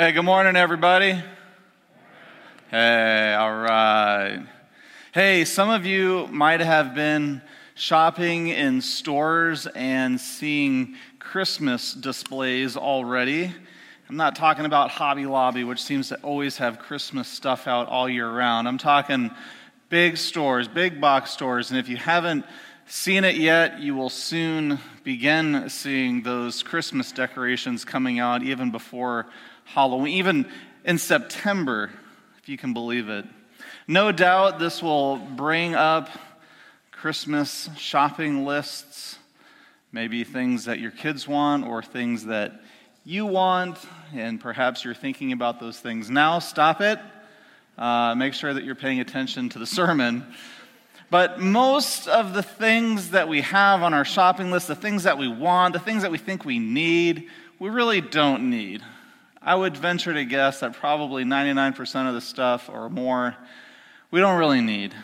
Hey, good morning, everybody. Hey, all right. Hey, some of you might have been shopping in stores and seeing Christmas displays already. I'm not talking about Hobby Lobby, which seems to always have Christmas stuff out all year round. I'm talking big stores, big box stores, and if you haven't seen it yet, you will soon begin seeing those Christmas decorations coming out even before Halloween, even in September, if you can believe it. No doubt this will bring up Christmas shopping lists, maybe things that your kids want or things that you want, and perhaps you're thinking about those things now. Stop it. Uh, make sure that you're paying attention to the sermon. But most of the things that we have on our shopping list, the things that we want, the things that we think we need, we really don't need. I would venture to guess that probably 99% of the stuff or more we don't really need.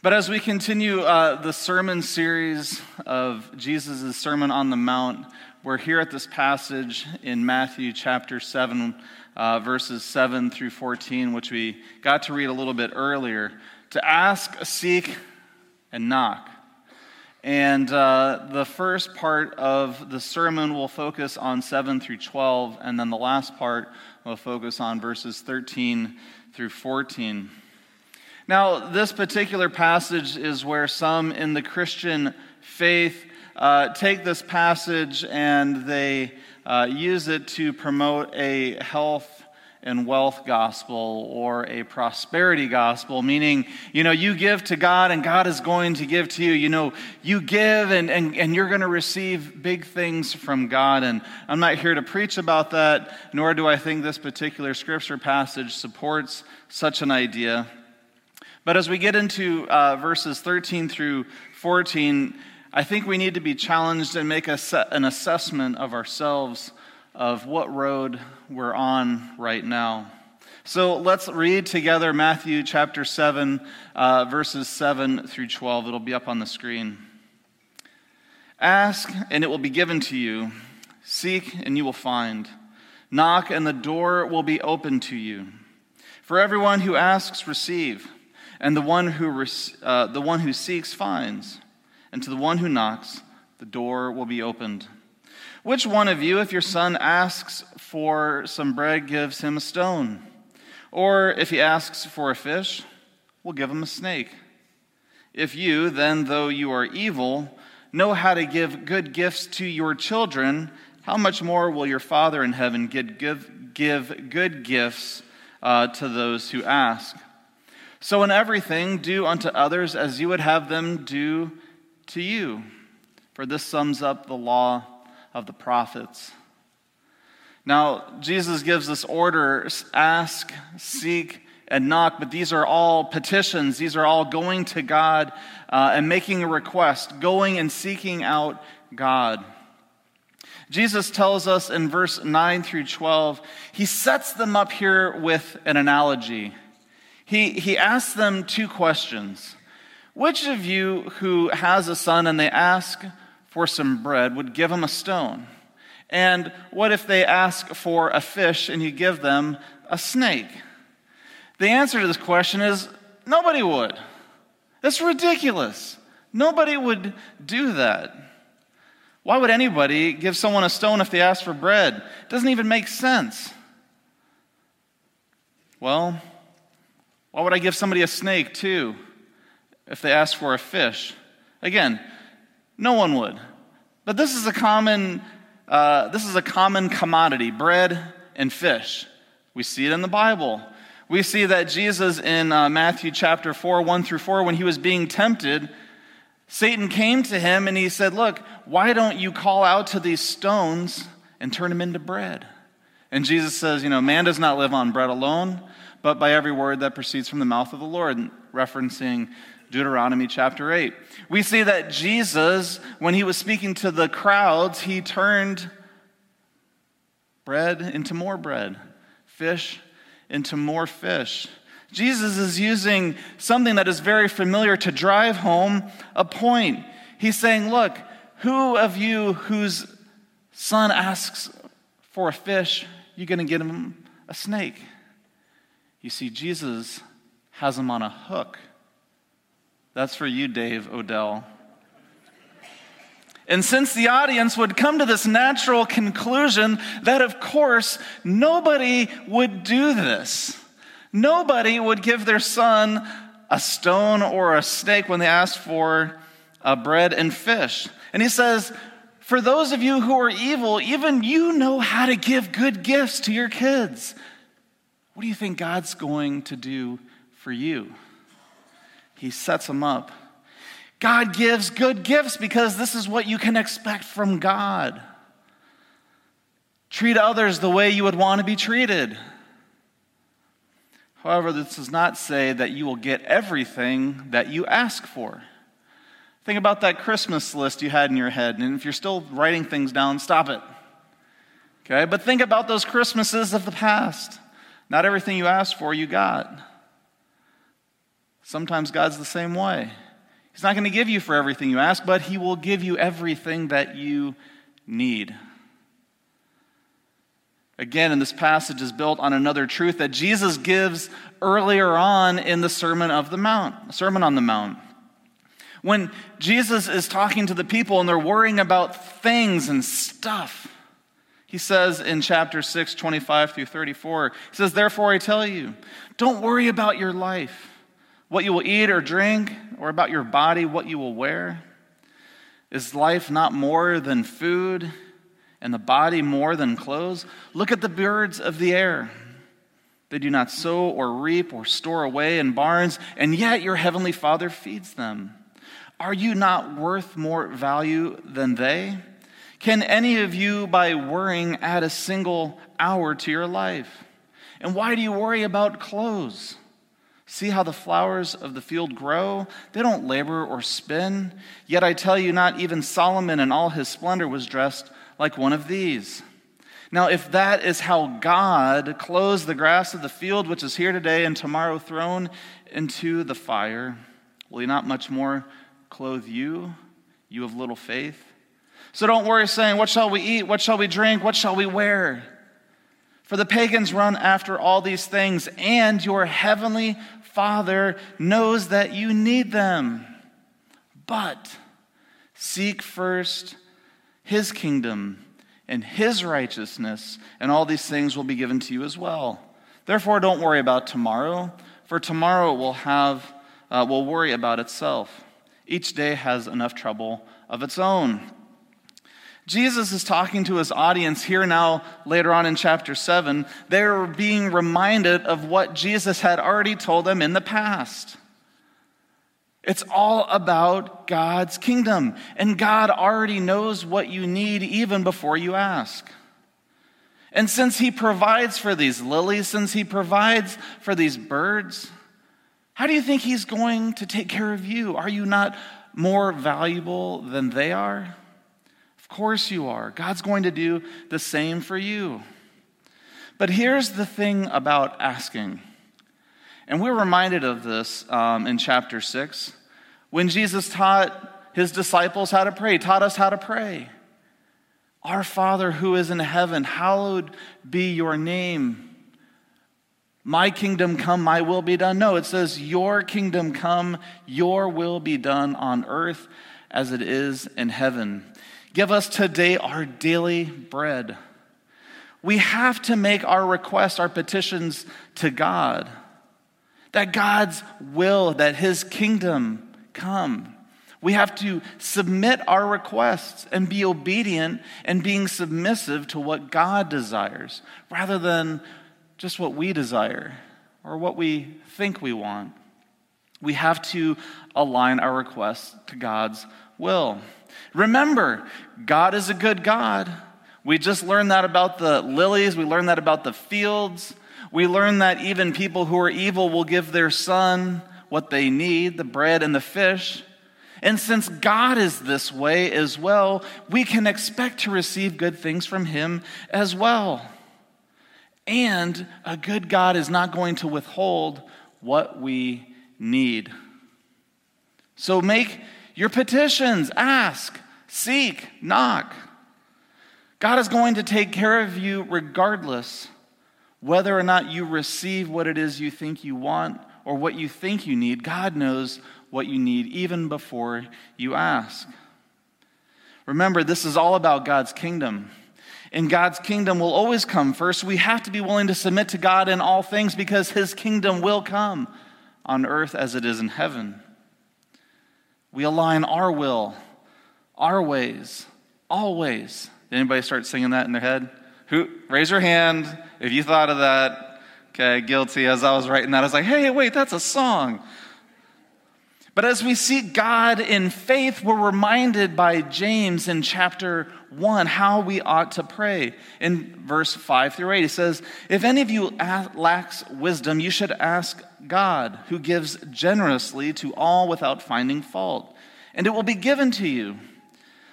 But as we continue uh, the sermon series of Jesus' Sermon on the Mount, we're here at this passage in Matthew chapter 7, uh, verses 7 through 14, which we got to read a little bit earlier. To ask, seek, and knock. And uh, the first part of the sermon will focus on 7 through 12, and then the last part will focus on verses 13 through 14. Now, this particular passage is where some in the Christian faith uh, take this passage and they uh, use it to promote a health and wealth gospel or a prosperity gospel, meaning, you know, you give to God and God is going to give to you. You know, you give and, and, and you're going to receive big things from God. And I'm not here to preach about that, nor do I think this particular scripture passage supports such an idea. But as we get into uh, verses 13 through 14, I think we need to be challenged and make a, an assessment of ourselves of what road we're on right now. So let's read together Matthew chapter 7, uh, verses 7 through 12. It'll be up on the screen. Ask, and it will be given to you. Seek, and you will find. Knock, and the door will be open to you. For everyone who asks, receive, and the one who, uh, the one who seeks, finds. And to the one who knocks, the door will be opened. Which one of you, if your son asks for some bread, gives him a stone? Or if he asks for a fish, will give him a snake? If you, then, though you are evil, know how to give good gifts to your children, how much more will your Father in heaven give, give good gifts uh, to those who ask? So, in everything, do unto others as you would have them do to you. For this sums up the law of the prophets. Now, Jesus gives this order ask, seek, and knock, but these are all petitions. These are all going to God uh, and making a request, going and seeking out God. Jesus tells us in verse 9 through 12, he sets them up here with an analogy. He, he asks them two questions. Which of you who has a son and they ask, for some bread would give them a stone? And what if they ask for a fish and you give them a snake? The answer to this question is nobody would. That's ridiculous. Nobody would do that. Why would anybody give someone a stone if they ask for bread? It doesn't even make sense. Well, why would I give somebody a snake too if they ask for a fish? Again, no one would. But this is a common, uh, this is a common commodity bread and fish. We see it in the Bible. We see that Jesus in uh, Matthew chapter 4, 1 through 4, when he was being tempted, Satan came to him and he said, Look, why don't you call out to these stones and turn them into bread? And Jesus says, You know, man does not live on bread alone, but by every word that proceeds from the mouth of the Lord, referencing Deuteronomy chapter 8. We see that Jesus, when he was speaking to the crowds, he turned bread into more bread, fish into more fish. Jesus is using something that is very familiar to drive home a point. He's saying, Look, who of you whose son asks for a fish, you're going to get him a snake. You see, Jesus has him on a hook. That's for you, Dave Odell. And since the audience would come to this natural conclusion that, of course, nobody would do this, nobody would give their son a stone or a snake when they asked for bread and fish. And he says, For those of you who are evil, even you know how to give good gifts to your kids. What do you think God's going to do for you? He sets them up. God gives good gifts because this is what you can expect from God. Treat others the way you would want to be treated. However, this does not say that you will get everything that you ask for. Think about that Christmas list you had in your head, and if you're still writing things down, stop it. Okay? But think about those Christmases of the past. Not everything you asked for, you got. Sometimes God's the same way. He's not going to give you for everything you ask, but He will give you everything that you need. Again, and this passage is built on another truth that Jesus gives earlier on in the Sermon of the Mount, Sermon on the Mount. When Jesus is talking to the people and they're worrying about things and stuff, he says in chapter 6, 25 through 34, he says, Therefore I tell you, don't worry about your life, what you will eat or drink, or about your body, what you will wear. Is life not more than food, and the body more than clothes? Look at the birds of the air. They do not sow or reap or store away in barns, and yet your heavenly Father feeds them. Are you not worth more value than they? Can any of you, by worrying, add a single hour to your life? And why do you worry about clothes? See how the flowers of the field grow? They don't labor or spin. Yet I tell you, not even Solomon in all his splendor was dressed like one of these. Now, if that is how God clothes the grass of the field, which is here today and tomorrow thrown into the fire, will he not much more? clothe you, you of little faith? So don't worry, saying, What shall we eat? What shall we drink? What shall we wear? For the pagans run after all these things, and your heavenly Father knows that you need them. But seek first his kingdom and his righteousness, and all these things will be given to you as well. Therefore, don't worry about tomorrow, for tomorrow will have uh, will worry about itself. Each day has enough trouble of its own. Jesus is talking to his audience here now, later on in chapter 7. They're being reminded of what Jesus had already told them in the past. It's all about God's kingdom, and God already knows what you need even before you ask. And since He provides for these lilies, since He provides for these birds, how do you think he's going to take care of you? Are you not more valuable than they are? Course you are. God's going to do the same for you. But here's the thing about asking. And we're reminded of this um, in chapter 6 when Jesus taught his disciples how to pray, taught us how to pray. Our Father who is in heaven, hallowed be your name. My kingdom come, my will be done. No, it says, Your kingdom come, your will be done on earth as it is in heaven. Give us today our daily bread. We have to make our requests, our petitions to God. That God's will, that His kingdom come. We have to submit our requests and be obedient and being submissive to what God desires rather than just what we desire or what we think we want. We have to align our requests to God's will. Remember, God is a good God. We just learned that about the lilies, we learned that about the fields. We learned that even people who are evil will give their son what they need the bread and the fish. And since God is this way as well, we can expect to receive good things from Him as well. And a good God is not going to withhold what we need. So make your petitions, ask, seek, knock. God is going to take care of you regardless whether or not you receive what it is you think you want or what you think you need. God knows what you need even before you ask. Remember, this is all about God's kingdom. And God's kingdom will always come first. We have to be willing to submit to God in all things because his kingdom will come on earth as it is in heaven. We align our will, our ways, always. Did anybody start singing that in their head? Who raise your hand if you thought of that. Okay, guilty. As I was writing that, I was like, hey, wait, that's a song. But as we seek God in faith, we're reminded by James in chapter 1 how we ought to pray. In verse 5 through 8, he says, If any of you lacks wisdom, you should ask God, who gives generously to all without finding fault, and it will be given to you.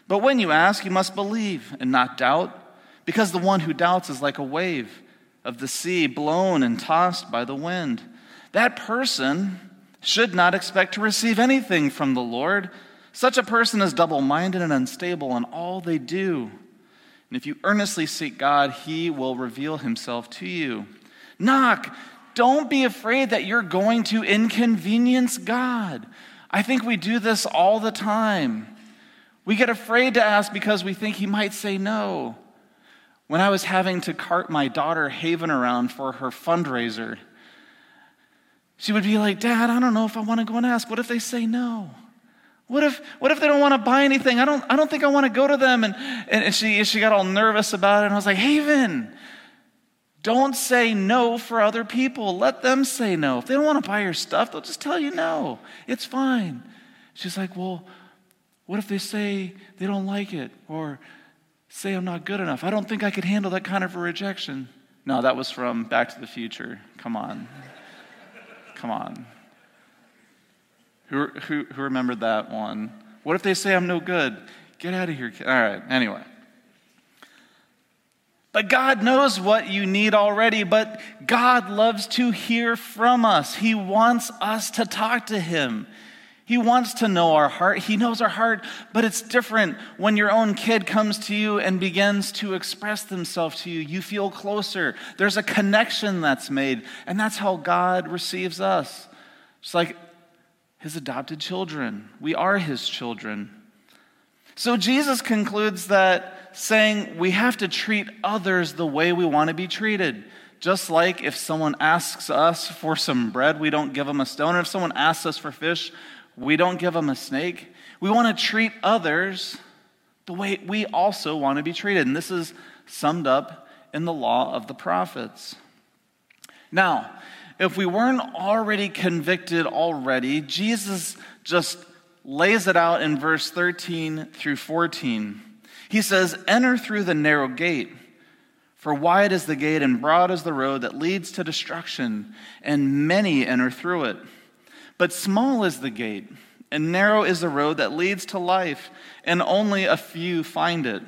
But when you ask, you must believe and not doubt, because the one who doubts is like a wave of the sea blown and tossed by the wind. That person should not expect to receive anything from the Lord. Such a person is double minded and unstable in all they do. And if you earnestly seek God, he will reveal himself to you. Knock. Don't be afraid that you're going to inconvenience God. I think we do this all the time. We get afraid to ask because we think he might say no. When I was having to cart my daughter Haven around for her fundraiser, she would be like, Dad, I don't know if I want to go and ask. What if they say no? What if, what if they don't want to buy anything? I don't, I don't think I want to go to them. And, and she, she got all nervous about it. And I was like, Haven, don't say no for other people. Let them say no. If they don't want to buy your stuff, they'll just tell you no. It's fine. She's like, Well, what if they say they don't like it or say I'm not good enough? I don't think I could handle that kind of a rejection. No, that was from Back to the Future. Come on. Come on. Who, who, remembered that one? What if they say I'm no good? Get out of here. All right, anyway. But God knows what you need already, but God loves to hear from us. He wants us to talk to Him. He wants to know our heart. He knows our heart, but it's different when your own kid comes to you and begins to express themselves to you. You feel closer. There's a connection that's made, and that's how God receives us. It's like his adopted children. We are his children. So Jesus concludes that saying we have to treat others the way we want to be treated. Just like if someone asks us for some bread, we don't give them a stone. Or if someone asks us for fish, we don't give them a snake. We want to treat others the way we also want to be treated. And this is summed up in the law of the prophets. Now, if we weren't already convicted already, Jesus just lays it out in verse 13 through 14. He says, Enter through the narrow gate, for wide is the gate and broad is the road that leads to destruction, and many enter through it. But small is the gate, and narrow is the road that leads to life, and only a few find it.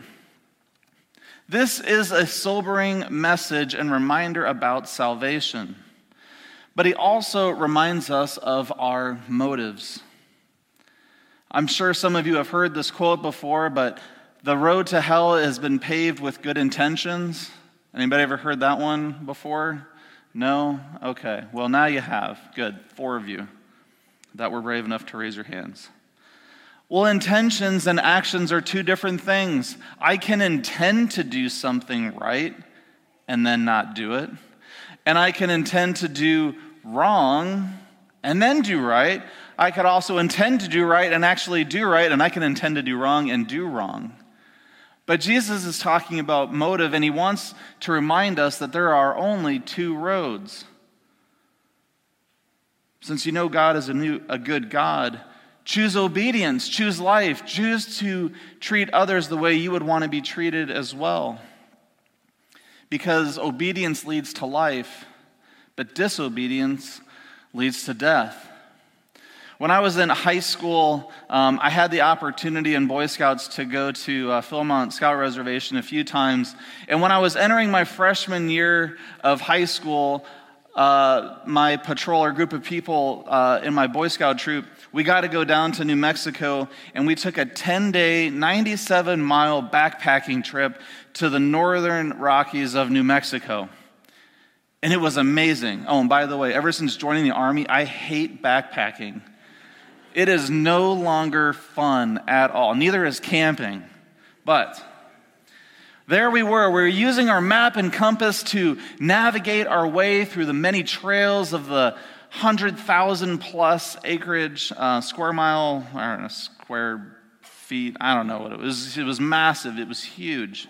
This is a sobering message and reminder about salvation. But he also reminds us of our motives. I'm sure some of you have heard this quote before, but the road to hell has been paved with good intentions. Anybody ever heard that one before? No? Okay. Well, now you have. Good. Four of you that were brave enough to raise your hands. Well, intentions and actions are two different things. I can intend to do something right and then not do it. And I can intend to do wrong and then do right. I could also intend to do right and actually do right, and I can intend to do wrong and do wrong. But Jesus is talking about motive, and he wants to remind us that there are only two roads. Since you know God is a, new, a good God, choose obedience, choose life, choose to treat others the way you would want to be treated as well. Because obedience leads to life, but disobedience leads to death. When I was in high school, um, I had the opportunity in Boy Scouts to go to uh, Philmont Scout Reservation a few times. And when I was entering my freshman year of high school, uh, my patrol or group of people uh, in my Boy Scout troop, we got to go down to New Mexico and we took a 10 day, 97 mile backpacking trip to the northern Rockies of New Mexico. And it was amazing. Oh, and by the way, ever since joining the Army, I hate backpacking. It is no longer fun at all. Neither is camping. But there we were. We were using our map and compass to navigate our way through the many trails of the 100,000 plus acreage, uh, square mile, I don't know, square feet. I don't know what it was. It was massive, it was huge.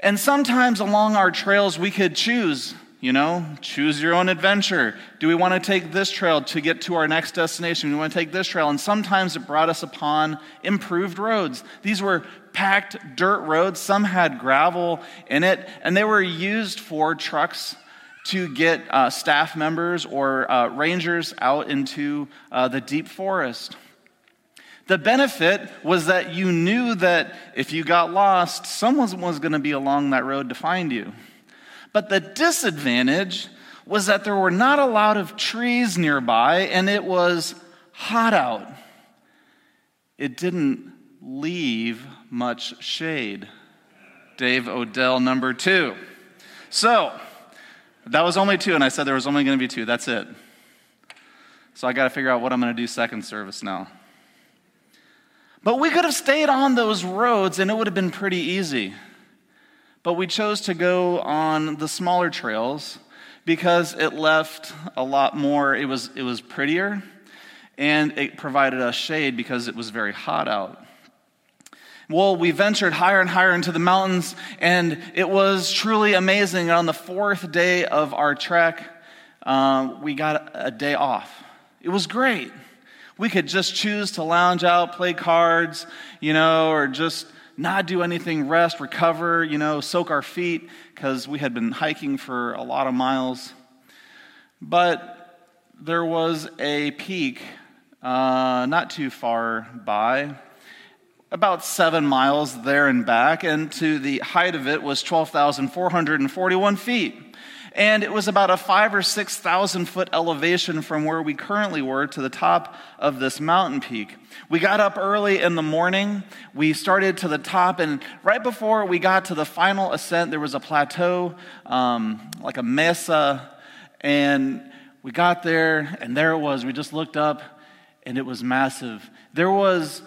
And sometimes along our trails, we could choose, you know, choose your own adventure. Do we want to take this trail to get to our next destination? Do we want to take this trail? And sometimes it brought us upon improved roads. These were packed dirt roads. Some had gravel in it, and they were used for trucks to get uh, staff members or uh, rangers out into uh, the deep forest. The benefit was that you knew that if you got lost, someone was going to be along that road to find you. But the disadvantage was that there were not a lot of trees nearby and it was hot out. It didn't leave much shade. Dave Odell, number two. So, that was only two, and I said there was only going to be two. That's it. So I got to figure out what I'm going to do second service now. But we could have stayed on those roads and it would have been pretty easy. But we chose to go on the smaller trails because it left a lot more, it was, it was prettier, and it provided us shade because it was very hot out. Well, we ventured higher and higher into the mountains, and it was truly amazing. And on the fourth day of our trek, uh, we got a day off. It was great. We could just choose to lounge out, play cards, you know, or just not do anything, rest, recover, you know, soak our feet, because we had been hiking for a lot of miles. But there was a peak uh, not too far by about seven miles there and back, and to the height of it was 12,441 feet. And it was about a five or 6,000 foot elevation from where we currently were to the top of this mountain peak. We got up early in the morning. We started to the top, and right before we got to the final ascent, there was a plateau, um, like a mesa. And we got there, and there it was. We just looked up, and it was massive. There was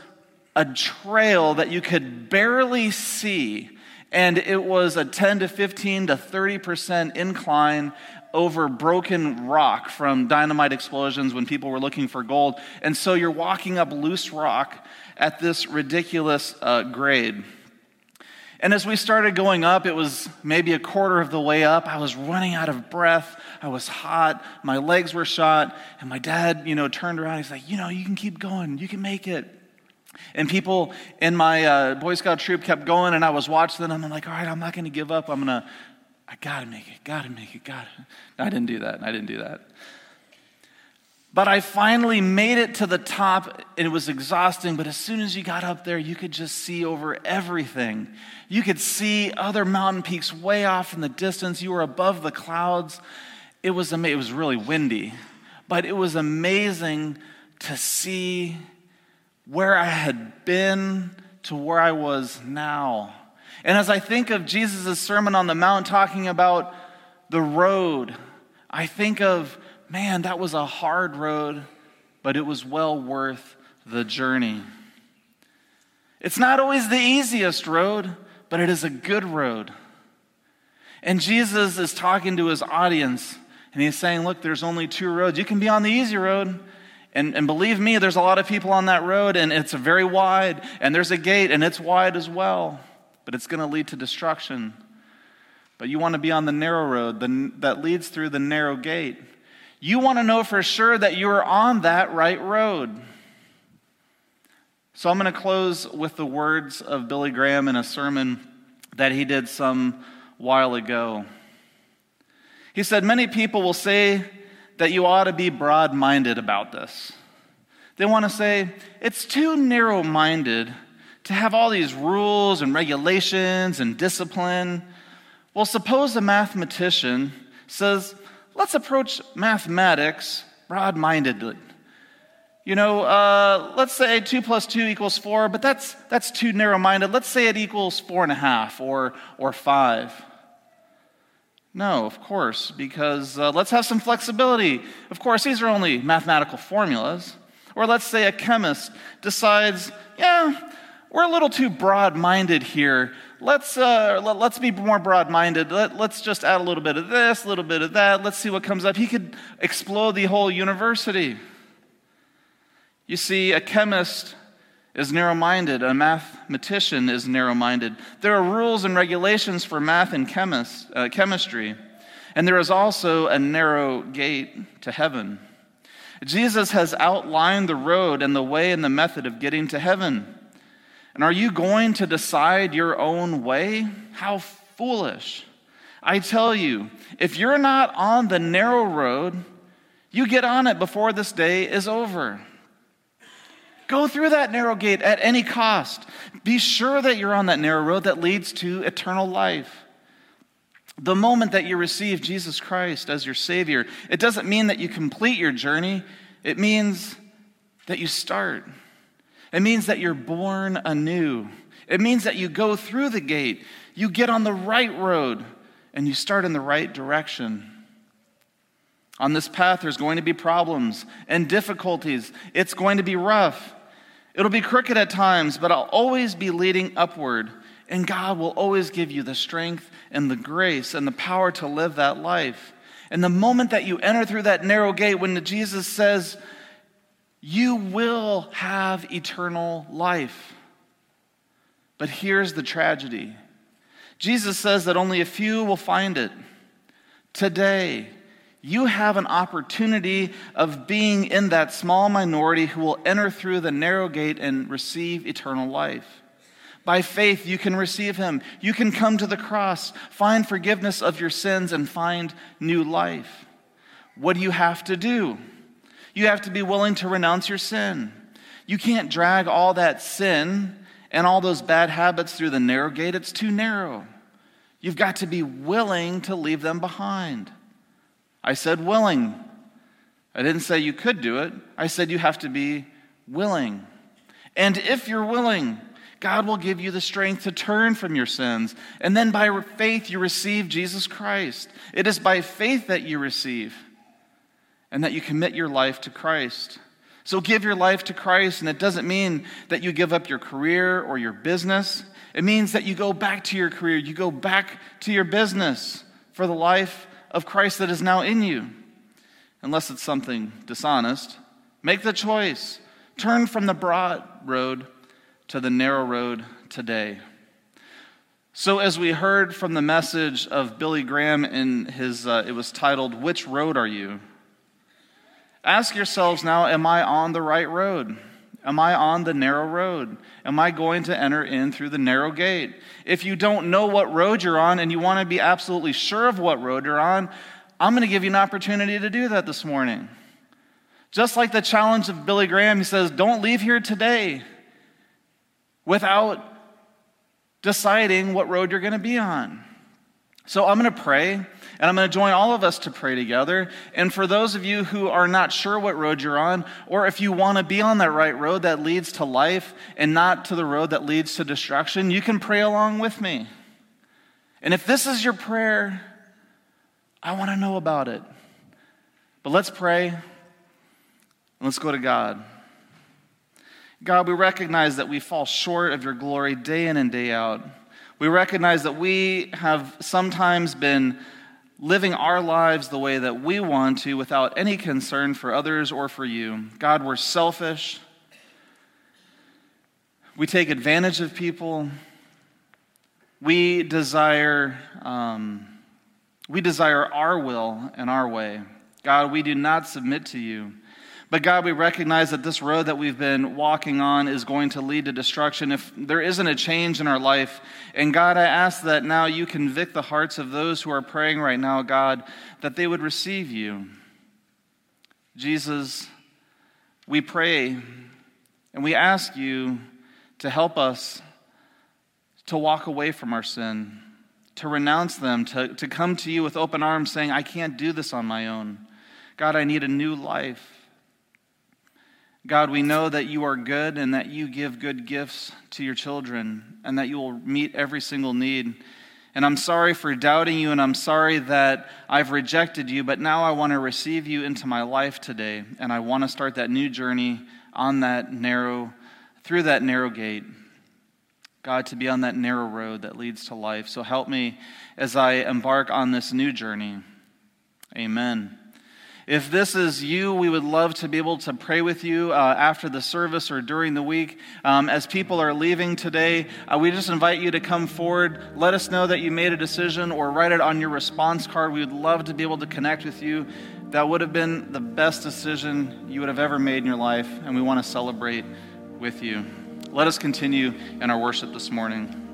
a trail that you could barely see, and it was a 10 to 15 to 30% incline over broken rock from dynamite explosions when people were looking for gold. And so you're walking up loose rock at this ridiculous uh, grade. And as we started going up, it was maybe a quarter of the way up. I was running out of breath. I was hot. My legs were shot. And my dad, you know, turned around. He's like, you know, you can keep going. You can make it. And people in my uh, Boy Scout troop kept going, and I was watching them. I'm like, all right, I'm not going to give up. I'm going to, I got to make it, got to make it, got to. I didn't do that. I didn't do that. But I finally made it to the top, and it was exhausting. But as soon as you got up there, you could just see over everything. You could see other mountain peaks way off in the distance. You were above the clouds. It was, ama- it was really windy, but it was amazing to see where I had been to where I was now. And as I think of Jesus' Sermon on the Mount talking about the road, I think of, man, that was a hard road, but it was well worth the journey. It's not always the easiest road, but it is a good road. And Jesus is talking to his audience, and he's saying, Look, there's only two roads. You can be on the easy road, and, and believe me, there's a lot of people on that road, and it's very wide, and there's a gate, and it's wide as well, but it's going to lead to destruction. But you want to be on the narrow road the, that leads through the narrow gate. You want to know for sure that you are on that right road. So I'm going to close with the words of Billy Graham in a sermon that he did some while ago. He said, Many people will say that you ought to be broad minded about this. They want to say, it's too narrow minded to have all these rules and regulations and discipline. Well, suppose a mathematician says, let's approach mathematics broad mindedly. You know, uh, let's say 2 plus 2 equals 4, but that's, that's too narrow minded. Let's say it equals 4.5 or, or 5. No, of course, because uh, let's have some flexibility. Of course, these are only mathematical formulas. Or let's say a chemist decides, yeah, we're a little too broad minded here. Let's, uh, let, us be more broad minded. Let, let's just add a little bit of this, a little bit of that. Let's see what comes up. He could explode the whole university. You see, a chemist is narrow minded, a mathematician is narrow minded. There are rules and regulations for math and chemist, uh, chemistry, and there is also a narrow gate to heaven. Jesus has outlined the road and the way and the method of getting to heaven. And are you going to decide your own way? How foolish. I tell you, if you're not on the narrow road, you get on it before this day is over. Go through that narrow gate at any cost. Be sure that you're on that narrow road that leads to eternal life. The moment that you receive Jesus Christ as your Savior, it doesn't mean that you complete your journey, it means that you start. It means that you're born anew. It means that you go through the gate, you get on the right road, and you start in the right direction. On this path, there's going to be problems and difficulties. It's going to be rough. It'll be crooked at times, but I'll always be leading upward. And God will always give you the strength and the grace and the power to live that life. And the moment that you enter through that narrow gate, when Jesus says, you will have eternal life. But here's the tragedy Jesus says that only a few will find it. Today, you have an opportunity of being in that small minority who will enter through the narrow gate and receive eternal life. By faith, you can receive him. You can come to the cross, find forgiveness of your sins, and find new life. What do you have to do? You have to be willing to renounce your sin. You can't drag all that sin and all those bad habits through the narrow gate, it's too narrow. You've got to be willing to leave them behind. I said willing. I didn't say you could do it. I said you have to be willing. And if you're willing, God will give you the strength to turn from your sins. And then by faith, you receive Jesus Christ. It is by faith that you receive and that you commit your life to Christ. So give your life to Christ, and it doesn't mean that you give up your career or your business. It means that you go back to your career, you go back to your business for the life of Christ that is now in you. Unless it's something dishonest, make the choice. Turn from the broad road to the narrow road today. So, as we heard from the message of Billy Graham in his, uh, it was titled, Which Road Are You? Ask yourselves now, am I on the right road? Am I on the narrow road? Am I going to enter in through the narrow gate? If you don't know what road you're on and you want to be absolutely sure of what road you're on, I'm going to give you an opportunity to do that this morning. Just like the challenge of Billy Graham, he says, Don't leave here today without deciding what road you're going to be on. So I'm going to pray. And I'm going to join all of us to pray together. And for those of you who are not sure what road you're on, or if you want to be on that right road that leads to life and not to the road that leads to destruction, you can pray along with me. And if this is your prayer, I want to know about it. But let's pray and let's go to God. God, we recognize that we fall short of your glory day in and day out. We recognize that we have sometimes been living our lives the way that we want to without any concern for others or for you. God, we're selfish. We take advantage of people. We desire, um, we desire our will and our way. God, we do not submit to you. But God, we recognize that this road that we've been walking on is going to lead to destruction if there isn't a change in our life. And God, I ask that now you convict the hearts of those who are praying right now, God, that they would receive you. Jesus, we pray and we ask you to help us to walk away from our sin to renounce them, to, to come to you with open arms saying, I can't do this on my own. God, I need a new life. God, we know that you are good and that you give good gifts to your children and that you will meet every single need. And I'm sorry for doubting you, and I'm sorry that I've rejected you, but now I want to receive you into my life today, and I want to start that new journey on that narrow, through that narrow gate. God, to be on that narrow road that leads to life. So help me as I embark on this new journey. Amen. If this is you, we would love to be able to pray with you uh, after the service or during the week. Um, as people are leaving today, uh, we just invite you to come forward. Let us know that you made a decision or write it on your response card. We would love to be able to connect with you. That would have been the best decision you would have ever made in your life, and we want to celebrate with you. Let us continue in our worship this morning.